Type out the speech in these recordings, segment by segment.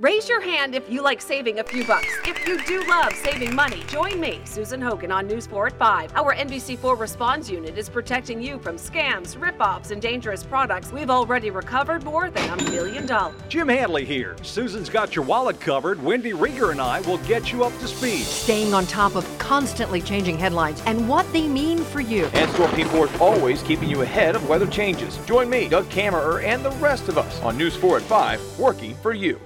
Raise your hand if you like saving a few bucks. If you do love saving money, join me, Susan Hogan, on News 4 at 5. Our NBC4 response unit is protecting you from scams, ripoffs, and dangerous products. We've already recovered more than a million dollars. Jim Hadley here. Susan's got your wallet covered. Wendy Rieger and I will get you up to speed. Staying on top of constantly changing headlines and what they mean for you. And Store People is always keeping you ahead of weather changes. Join me, Doug Kammerer, and the rest of us on News 4 at 5, working for you.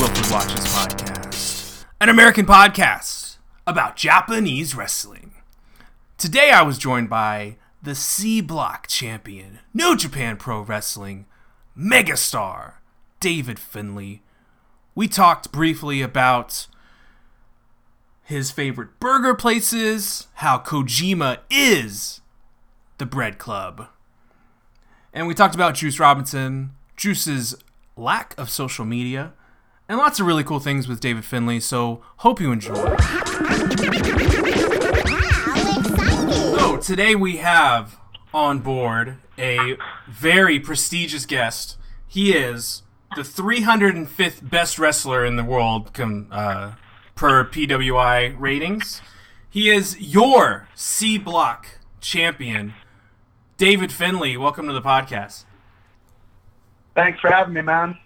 Wilfred Watches Podcast, an American podcast about Japanese wrestling. Today I was joined by the C Block champion, New Japan Pro Wrestling, megastar, David Finlay. We talked briefly about his favorite burger places, how Kojima is the bread club. And we talked about Juice Robinson, Juice's lack of social media, and lots of really cool things with David Finlay. So, hope you enjoy. So, today we have on board a very prestigious guest. He is the 305th best wrestler in the world com, uh, per PWI ratings. He is your C Block champion, David Finlay. Welcome to the podcast. Thanks for having me, man.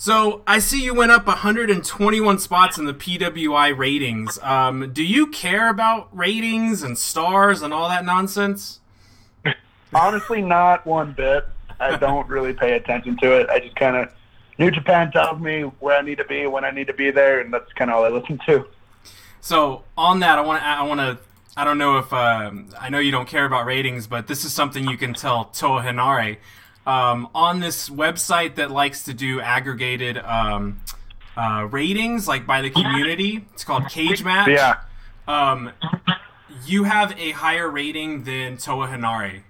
So I see you went up 121 spots in the PWI ratings. Um, do you care about ratings and stars and all that nonsense? Honestly, not one bit. I don't really pay attention to it. I just kind of New Japan tells me where I need to be when I need to be there, and that's kind of all I listen to. So on that, I want to, I want to, I don't know if um, I know you don't care about ratings, but this is something you can tell Toa Henare. Um, on this website that likes to do aggregated um, uh, ratings, like by the community, it's called Cagematch. Yeah. Um, you have a higher rating than Toa Henare.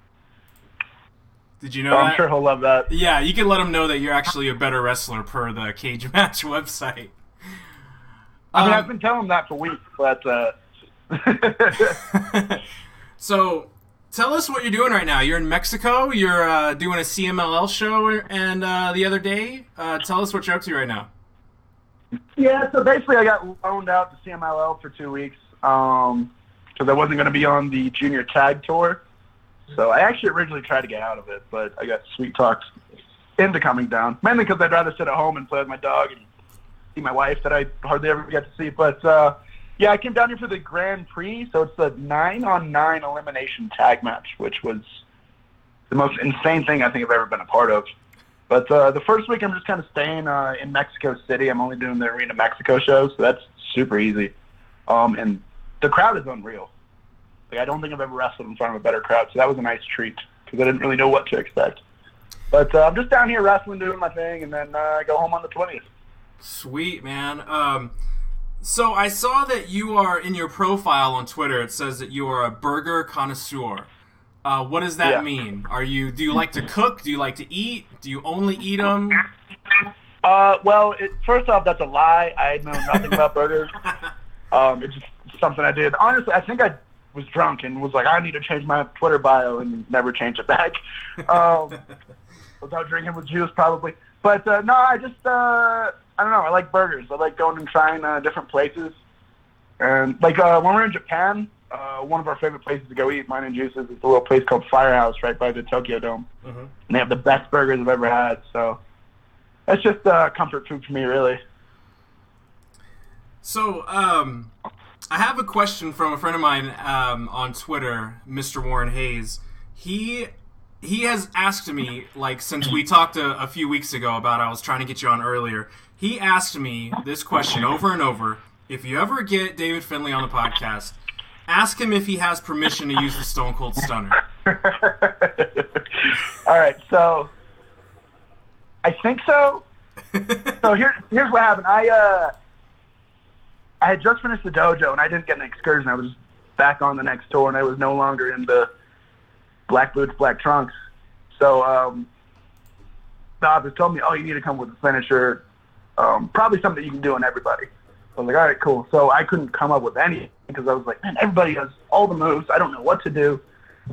Did you know I'm that? sure he'll love that. Yeah, you can let him know that you're actually a better wrestler per the Cagematch website. I mean, Um, I've been telling him that for weeks, but uh, so tell us what you're doing right now. You're in Mexico. You're uh, doing a CMLL show, and uh, the other day, uh, tell us what you're up to right now. yeah. So basically, I got loaned out to CMLL for two weeks because I wasn't going to be on the junior tag tour. So I actually originally tried to get out of it, but I got sweet talks into coming down, mainly because I'd rather sit at home and play with my dog and see my wife that I hardly ever get to see. But uh, yeah, I came down here for the Grand Prix, so it's the nine on nine elimination tag match, which was the most insane thing I think I've ever been a part of. But uh, the first week, I'm just kind of staying uh, in Mexico City. I'm only doing the Arena Mexico show, so that's super easy. Um, and the crowd is unreal. Like I don't think I've ever wrestled in front of a better crowd, so that was a nice treat because I didn't really know what to expect. But uh, I'm just down here wrestling, doing my thing, and then uh, I go home on the 20th. Sweet man. Um, so I saw that you are in your profile on Twitter. It says that you are a burger connoisseur. Uh, what does that Yeah. mean? Are you? Do you like to cook? Do you like to eat? Do you only eat them? Uh, well, it, first off, that's a lie. I know nothing about burgers. Um, it's just something I did. Honestly, I think I was drunk and was like, I need to change my Twitter bio and never change it back. Um, without drinking with juice, probably. But uh, no, I just uh, I don't know. I like burgers. I like going and trying uh, different places. And like uh, when we're in Japan, uh, one of our favorite places to go eat, mine and Juice's, is a little place called Firehouse right by the Tokyo Dome, Mhm. and they have the best burgers I've ever had. So that's just uh, comfort food for me, really. So, um, I have a question from a friend of mine um, on Twitter, Mr. Warren Hayes. He he has asked me, like, since we talked a, a few weeks ago about I was trying to get you on earlier. He asked me this question over and over. If you ever get David Finlay on the podcast, ask him if he has permission to use the Stone Cold Stunner. All right, so I think so. so here, here's what happened. I uh, I had just finished the dojo and I didn't get an excursion. I was back on the next tour and I was no longer in the black boots, black trunks. So um, Bob has told me, oh, you need to come with a finisher. Um, probably something you can do on everybody. I was like, all right, cool. So I couldn't come up with any because I was like, man, everybody has all the moves. I don't know what to do.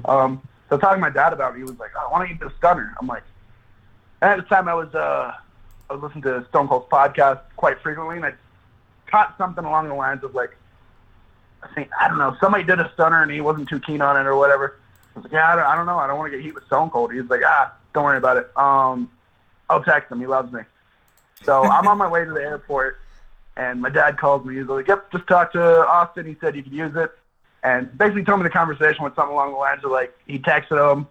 Um, so talking to my dad about it, he was like, oh, why don't you do stunner? I'm like, and at the time I was uh, I was listening to Stone Cold's podcast quite frequently, and I caught something along the lines of like, I think I don't know, somebody did a stunner and he wasn't too keen on it or whatever. I was like, yeah, I don't, I don't know, I don't want to get heat with Stone Cold. He was like, ah, don't worry about it. Um, I'll text him. He loves me. So I'm on my way to the airport, and my dad calls me. He's like, yep, just talked to Austin. He said you could use it, and basically told me the conversation with something along the lines of like he texted him.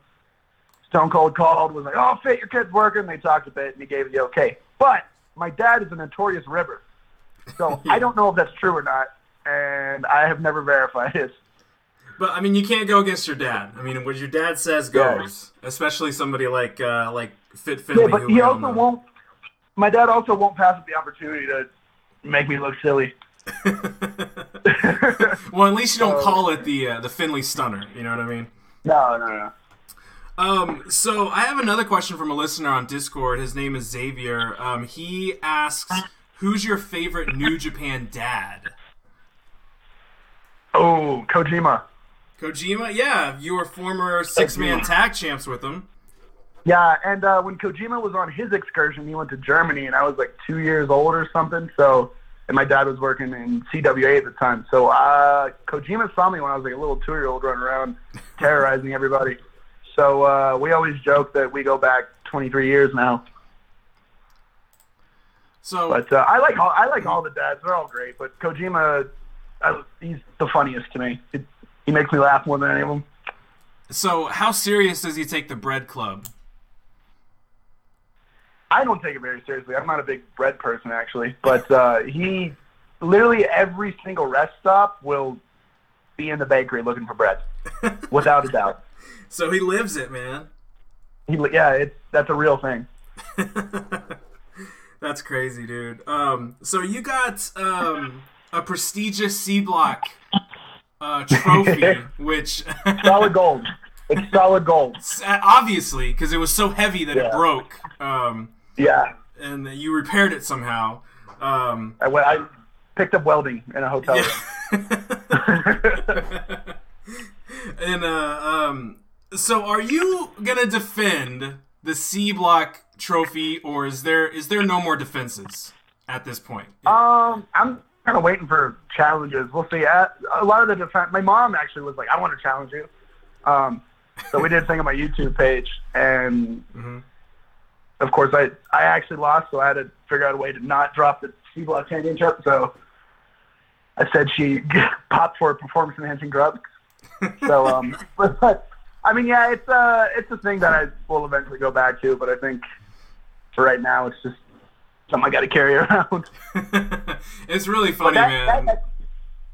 Stone Cold called, was like, oh, fit, your kid's working. They talked a bit, and he gave the okay. But my dad is a notorious ribber. So I don't know if that's true or not, and I have never verified it. But I mean, you can't go against your dad. I mean, what your dad says goes. Especially somebody like uh, like Fit Finlay. Yeah, but who he also won't. My dad also won't pass up the opportunity to make me look silly. well, at least you don't call it the uh, the Finlay Stunner. You know what I mean? No, no, no. Um, so I have another question from a listener on Discord. His name is Xavier. Um, he asks, "Who's your favorite New Japan dad?" Oh, Kojima. Kojima, yeah, you were former six man tag champs with him. Yeah, and uh, when Kojima was on his excursion, he went to Germany, and I was like two years old or something. So, and my dad was working in CWA at the time. So, uh, Kojima saw me when I was like a little two-year-old running around, terrorizing everybody. So uh, we always joke that we go back 23 years now. So But uh, I like all I like all the dads; they're all great. But Kojima, I, he's the funniest to me. It, he makes me laugh more than any of them. so how serious does he take the Bread Club? I don't take it very seriously. I'm not a big bread person actually, but uh, he literally every single rest stop will be in the bakery looking for bread, without a doubt. So he lives it, man. He, yeah, it's that's a real thing. That's crazy, dude. Um, so you got um, a prestigious C block uh, trophy, which Solid gold. It's solid gold. obviously because it was so heavy that it broke, um, Yeah, and you repaired it somehow. Um, I, went, I picked up welding in a hotel room. and uh, um, so are you gonna defend the C block trophy, or is there is there no more defenses at this point? Um, I'm kind of waiting for challenges. We'll see. Uh, A lot of the defense. My mom actually was like, "I want to challenge you." Um, so we did a thing on my YouTube page, and of course, I I actually lost, so I had to figure out a way to not drop the C Block Championship. So I said she popped for performance enhancing drugs. So, um, but, but I mean, yeah, it's uh, it's a thing that I will eventually go back to, but I think for right now, it's just something I got to carry around. it's really funny, that, man. that,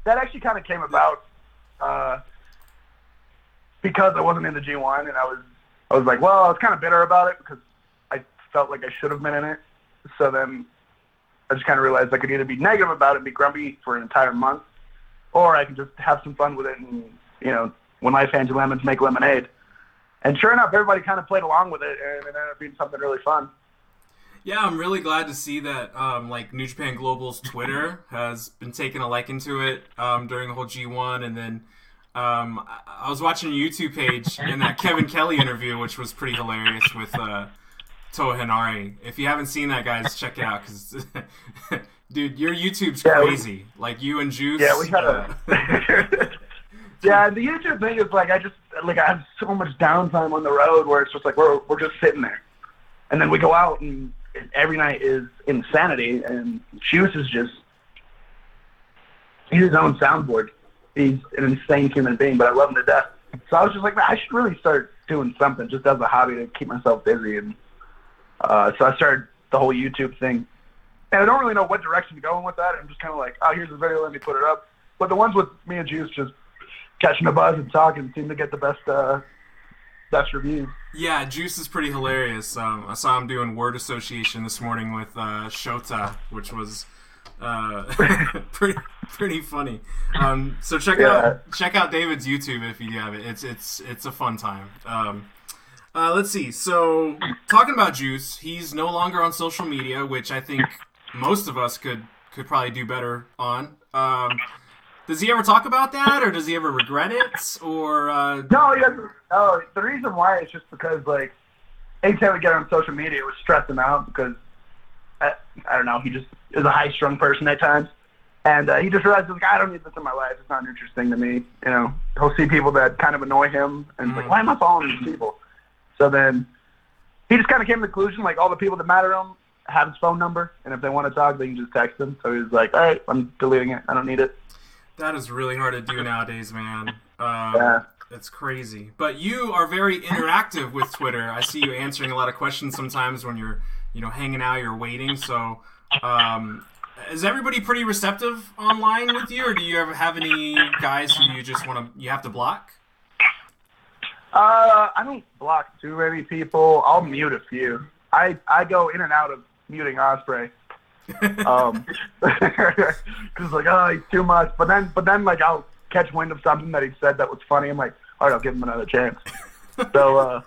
that actually kind of came about uh, because I wasn't in the G1, and I was I was like, well, I was kind of bitter about it because felt like I should have been in it. So then I just kind of realized I could either be negative about it and be grumpy for an entire month, or I could just have some fun with it and you know, when life hands you lemons, make lemonade. And sure enough, everybody kind of played along with it, and it ended up being something really fun. Yeah, I'm really glad to see that um, like New Japan Global's Twitter has been taking a liking to it um, during the whole G1, and then um, I-, was watching a YouTube page in that Kevin Kelly interview, which was pretty hilarious with uh, Toa Henare. If you haven't seen that, guys, check it out because, dude, your YouTube's Yeah, we- crazy. like you and Juice. Yeah, we had uh, a. yeah, the YouTube thing is like I just like I have so much downtime on the road where it's just like we're we're just sitting there, and then we go out and every night is insanity, and Juice is just he's his own soundboard. He's an insane human being, but I love him to death. So I was just like, man, I should really start doing something just as a hobby to keep myself busy, and uh, so I started the whole YouTube thing. And I don't really know what direction to go in with that. I'm just kind of like, oh, here's the video, let me put it up. But the ones with me and Juice just catching a buzz and talking seem to get the best uh, best reviews. Yeah, Juice is pretty hilarious. Um, I saw him doing word association this morning with uh, Shota, which was Uh, pretty pretty funny. Um, so check Yeah. out check out David's YouTube if you have it. It's it's it's a fun time. Um, uh, let's see. So talking about Juice, he's no longer on social media, which I think most of us could could probably do better on. Um, does he ever talk about that, or does he ever regret it, or uh, No, he doesn't. No, the reason why is just because like anytime we get on social media, it would stress him out because I, I don't know. He just is a high strung person at times, and uh, he just realizes like I don't need this in my life. It's not interesting to me. You know, he'll see people that kind of annoy him, and he's like, why am I following these people? So then he just kind of came to the conclusion like all the people that matter to him have his phone number, and if they want to talk, they can just text him. So he's like, all right, I'm deleting it. I don't need it. that is really hard to do nowadays, man? Um, Yeah. It's crazy. But you are very interactive with Twitter. I see you answering a lot of questions sometimes when you're, you know, hanging out, you're waiting. So, um, is everybody pretty receptive online with you, or do you ever have any guys who you just want to, you have to block? Uh, I don't block too many people. I'll mute a few. I I go in and out of muting Ospreay. Um, because like oh he's too much. But then but then like I'll catch wind of something that he said that was funny. I'm like all right, I'll give him another chance. so uh,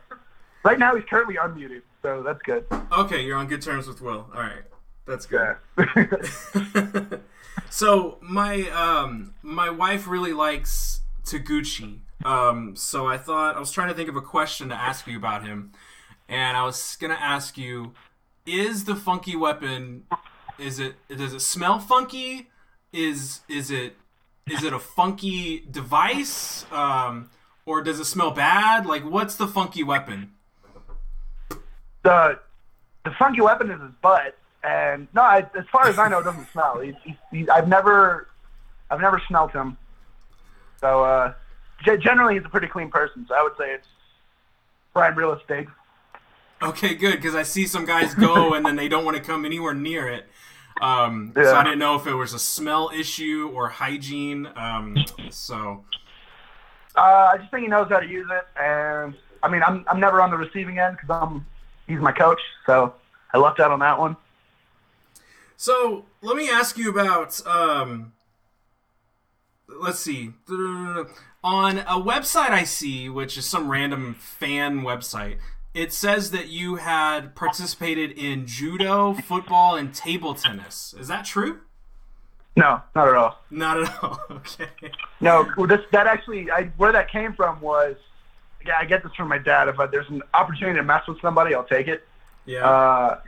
right now he's currently unmuted, so that's good. Okay, you're on good terms with Will. All right, that's good. Yeah. so my um my wife really likes Taguchi. Um, so I thought I was trying to think of a question to ask you about him, and I was gonna ask you: Is the funky weapon? Is it does it smell funky? Is is it is it a funky device? Um, or does it smell bad? Like, what's the funky weapon? the the funky weapon is his butt, and no, I, as far as I know, it doesn't smell. I've never, I've never smelt him. So uh, generally, he's a pretty clean person. So I would say it's prime real estate. Okay, good because I see some guys go and then they don't want to come anywhere near it. Um, So I didn't know if it was a smell issue or hygiene. Um, so Uh, I just think he knows how to use it, and I mean, I'm I'm never on the receiving end because I'm he's my coach, so I lucked out on that one. so let me ask you about. Um, let's see. On a website I see, which is some random fan website, it says that you had participated in judo, football, and table tennis. Is that true? No, not at all. Not at all. Okay. No, well, this that actually, I, where that came from was, yeah, I get this from my dad. If I, there's an opportunity to mess with somebody, I'll take it. Yeah. Uh,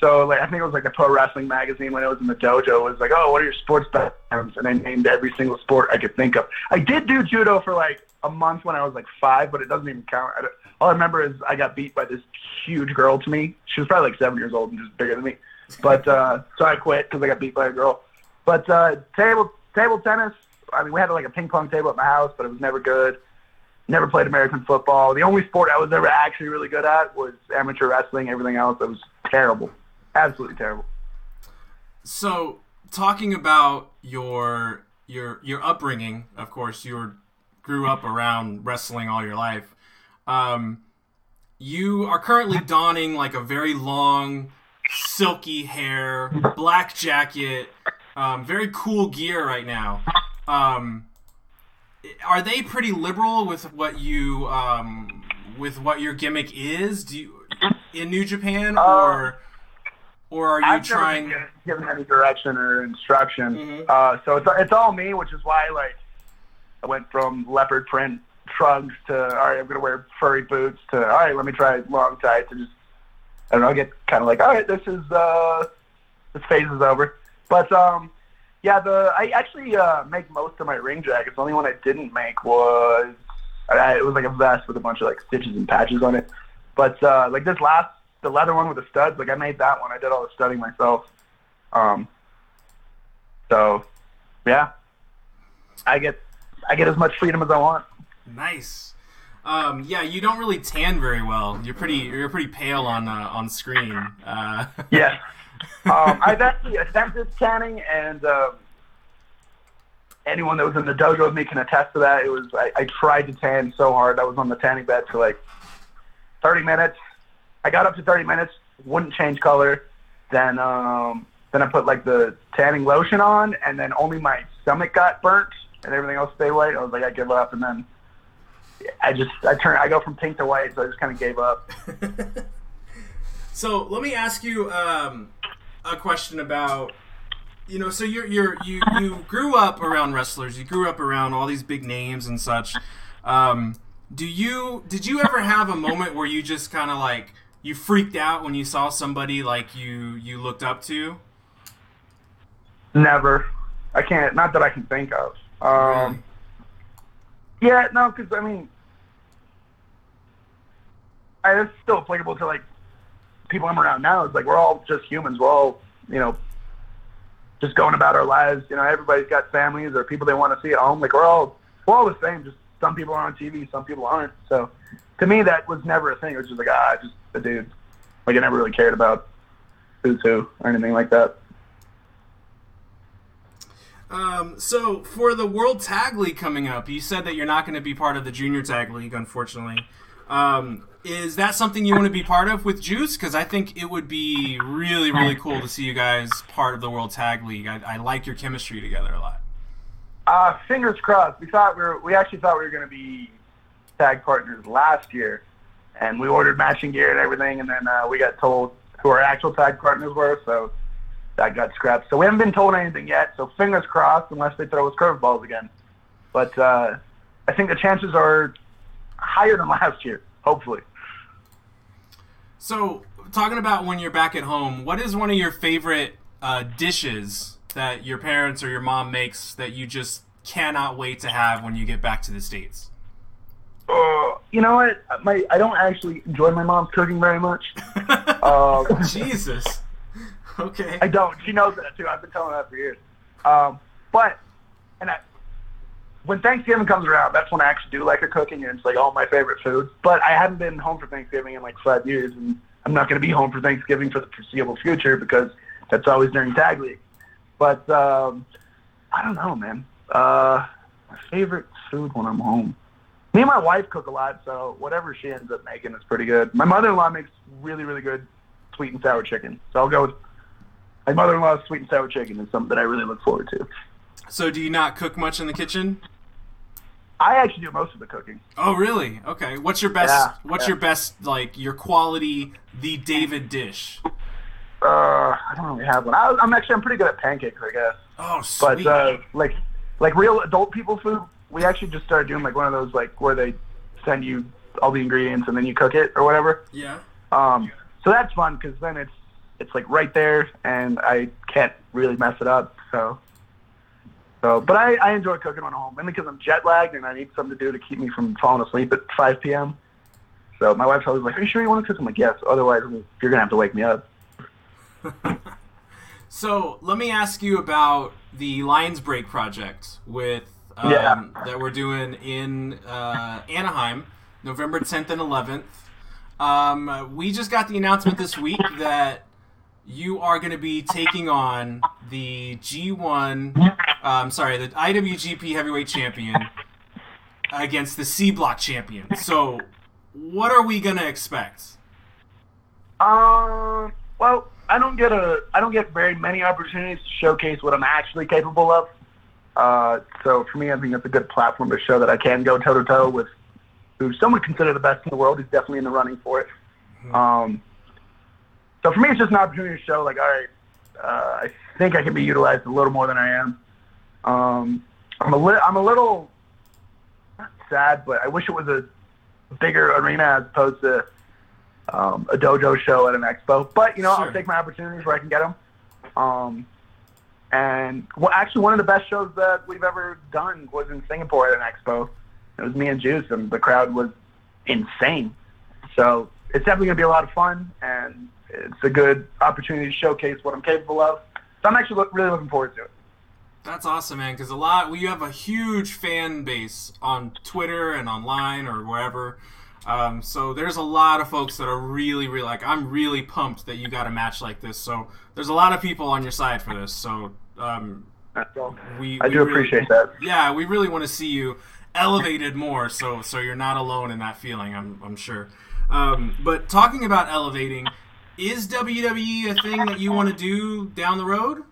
so like I think it was like a pro wrestling magazine when it was in the dojo. It was like, oh, what are your sports backgrounds? And I named every single sport I could think of. I did do judo for like a month when I was like five, but it doesn't even count. I all I remember is I got beat by this huge girl to me. She was probably like seven years old and just bigger than me. But uh, so I quit because I got beat by a girl. But uh, table table tennis. I mean, we had like a ping pong table at my house, but it was never good. Never played American football. The only sport I was ever actually really good at was amateur wrestling. Everything else, I was terrible, absolutely terrible. So, talking about your your your upbringing, of course, you were, grew up around wrestling all your life. Um, you are currently donning like a very long, silky hair, black jacket, um, very cool gear right now. Um, are they pretty liberal with what you um, with what your gimmick is? Do you in New Japan or or are you I've trying? never been given any direction or instruction. Mhm. Uh, so it's it's all me, which is why like I went from leopard print trunks to all right, I'm gonna wear furry boots to all right, let me try long tights and just I don't know, get kind of like all right, this is uh, this phase is over. But um, yeah, the I actually uh, make most of my ring jackets. The only one I didn't make was I, it was like a vest with a bunch of like stitches and patches on it. But uh, like this last, the leather one with the studs, like I made that one. I did all the studding myself. Um, so yeah, I get I get as much freedom as I want. Nice. Um, yeah, you don't really tan very well. You're pretty. You're pretty pale on uh, on screen. Uh, Yeah. um, I've actually attempted tanning, and um, anyone that was in the dojo with me can attest to that. It was I, I tried to tan so hard. I was on the tanning bed for like 30 minutes. I got up to 30 minutes, wouldn't change color. Then um, then I put like the tanning lotion on, and then only my stomach got burnt, and everything else stayed white. I was like, I give up, and then I just I turn I go from pink to white, so I just kind of gave up. So let me ask you um, a question about you know so you're you're you you grew up around wrestlers you grew up around all these big names and such um, do you did you ever have a moment where you just kind of like you freaked out when you saw somebody like you you looked up to Never. I can't. Not that I can think of. Um, Yeah, no, because I mean, I, it's still applicable to like people I'm around now. It's like we're all just humans. We're all, you know, just going about our lives. You know, everybody's got families or people they want to see at home. Like we're all we're all the same. Just some people are on TV, some people aren't. So to me, that was never a thing. It was just like ah, just a dude. Like I never really cared about who's who or anything like that. Um, so for the World Tag League coming up, you said that you're not going to be part of the Junior Tag League, unfortunately. Um, is that something you want to be part of with Juice? Because I think it would be really, really cool to see you guys part of the World Tag League. I, I like your chemistry together a lot. Uh, fingers crossed. We thought we were, we actually thought we were going to be tag partners last year, and we ordered matching gear and everything, and then uh, we got told who our actual tag partners were, so that got scrapped. So we haven't been told anything yet. So fingers crossed, unless they throw us curveballs again. But uh, I think the chances are higher than last year. Hopefully. So, talking about when you're back at home, what is one of your favorite uh, dishes that your parents or your mom makes that you just cannot wait to have when you get back to the states? Uh, you know what? My I don't actually enjoy my mom's cooking very much. Um, Jesus. Okay. I don't. She knows that too. I've been telling her that for years. Um, but and I, when Thanksgiving comes around, that's when I actually do like her cooking, and it's like all my favorite food. But I haven't been home for Thanksgiving in like five years, and I'm not going to be home for Thanksgiving for the foreseeable future because that's always during tag league. But um, I don't know, man. Uh, my favorite food when I'm home. Me and my wife cook a lot, so whatever she ends up making is pretty good. My mother-in-law makes really, really good sweet and sour chicken, so I'll go with my mother-in-law's sweet and sour chicken is something that I really look forward to. So, do you not cook much in the kitchen? I actually do most of the cooking. Oh, really? Okay. What's your best? Yeah, what's yeah. your best like your quality the David dish? Uh, I don't really have one. I, I'm actually I'm pretty good at pancakes, I guess. Oh, But sweet. uh, like like real adult people food, we actually just started doing like one of those like where they send you all the ingredients and then you cook it or whatever. yeah. Um, so that's fun because then it's it's like right there and I can't really mess it up. So. So, but I, I enjoy cooking when I'm home, mainly because I'm jet lagged and I need something to do to keep me from falling asleep at 5 p.m. So my wife's always like, "Are you sure you want to cook?" I'm like, "Yes." Otherwise, you're gonna have to wake me up. So let me ask you about the Lions Break project with um, Yeah. that we're doing in uh, Anaheim, November 10th and 11th. Um, we just got the announcement this week that you are going to be taking on the G1, um, sorry, the IWGP Heavyweight Champion against the C Block Champion. So, what are we going to expect? Um, well, I don't get a I don't get very many opportunities to showcase what I'm actually capable of. Uh, so for me, I think it's a good platform to show that I can go toe to toe with who some would consider the best in the world. He's definitely in the running for it. Um, so for me, it's just an opportunity to show, like, all right, uh, I think I can be utilized a little more than I am. Um, I'm a li- I'm a little not sad, but I wish it was a bigger arena as opposed to um, a dojo show at an expo. But you know, Sure. I'll take my opportunities where I can get them. Um, and well, actually, one of the best shows that we've ever done was in Singapore at an expo. It was me and Juice, and the crowd was insane. So it's definitely going to be a lot of fun, and it's a good opportunity to showcase what I'm capable of. So I'm actually look, really looking forward to it. That's awesome, man. Because a lot we have a huge fan base on Twitter and online or wherever. Um, so there's a lot of folks that are really, really like. I'm really pumped that you got a match like this. So there's a lot of people on your side for this. So um, we I we do really- appreciate that. Yeah, we really want to see you elevated more. So so you're not alone in that feeling. I'm I'm sure. Um, but talking about elevating, is WWE a thing that you want to do down the road?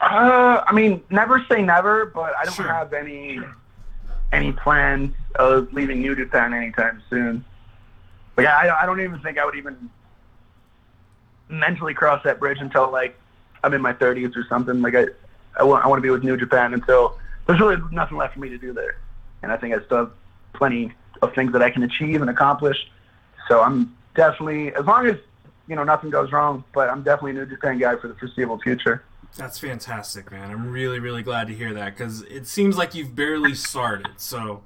Uh, I mean, never say never, but I don't Sure. have any any plans of leaving New Japan anytime soon. Like, I, I don't even think I would even mentally cross that bridge until like I'm in my 30s or something. Like, I I want I want to be with New Japan until there's really nothing left for me to do there, and I think I still have plenty of things that I can achieve and accomplish. So I'm definitely, as long as you know nothing goes wrong, but I'm definitely a New Japan guy for the foreseeable future. That's fantastic, man. I'm really, really glad to hear that because it seems like you've barely started. So,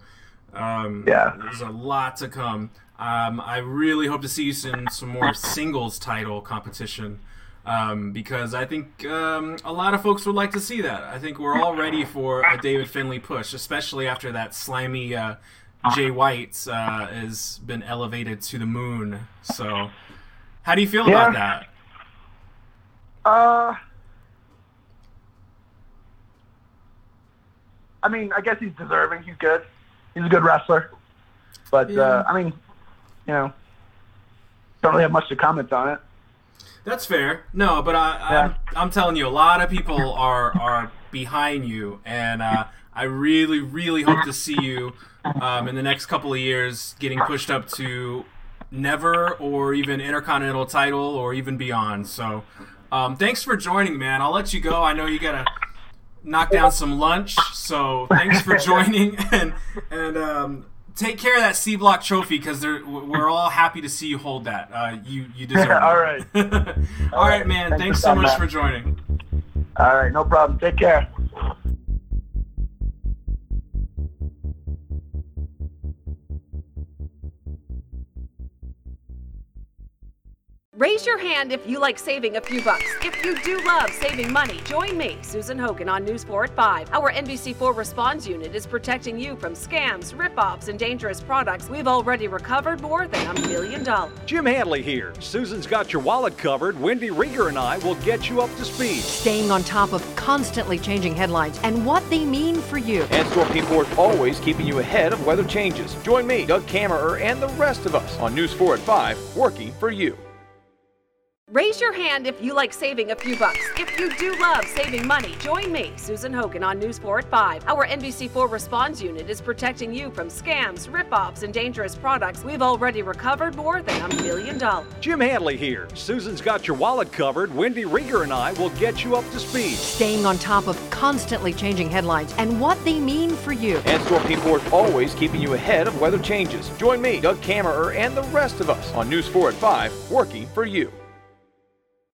um, Yeah. there's a lot to come. Um, I really hope to see you in some more singles title competition um, because I think um, a lot of folks would like to see that. I think we're all ready for a David Finlay push, especially after that slimy uh, Jay White uh, has been elevated to the moon. So, how do you feel about Yeah. that? Uh, I mean, I guess he's deserving. He's good. He's a good wrestler. But Yeah. uh, I mean, you know, don't really have much to comment on it. That's fair. No, but I, I'm, I'm telling you, a lot of people are are behind you, and uh, I really, really hope to see you um, in the next couple of years getting pushed up to never or even intercontinental title or even beyond. So, um, thanks for joining, man. I'll let you go. I know you gotta knock down some lunch, so thanks for joining, and and um, take care of that C block trophy because we're all happy to see you hold that. Uh, you you deserve it. All right. all right, man. Thanks Thanks so much out. for joining. All right, no problem. Take care. Raise your hand if you like saving a few bucks. If you do love saving money, join me, Susan Hogan, on News 4 at 5. Our NBC4 Response Unit is protecting you from scams, rip-offs, and dangerous products. We've already recovered more than a million dollars. Jim Hadley here. Susan's got your wallet covered. Wendy Rieger and I will get you up to speed. Staying on top of constantly changing headlines and what they mean for you. And Storm Team 4 is always keeping you ahead of weather changes. Join me, Doug Kammerer, and the rest of us on News 4 at 5, working for you. Raise your hand if you like saving a few bucks. If you do love saving money, join me, Susan Hogan, on News 4 at 5. Our NBC4 Response Unit is protecting you from scams, ripoffs, and dangerous products. We've already recovered more than a million dollars. Jim Hadley here. Susan's got your wallet covered. Wendy Rieger and I will get you up to speed. Staying on top of constantly changing headlines and what they mean for you. And Storm Team 4 is always keeping you ahead of weather changes. Join me, Doug Kammerer, and the rest of us on News 4 at 5, working for you.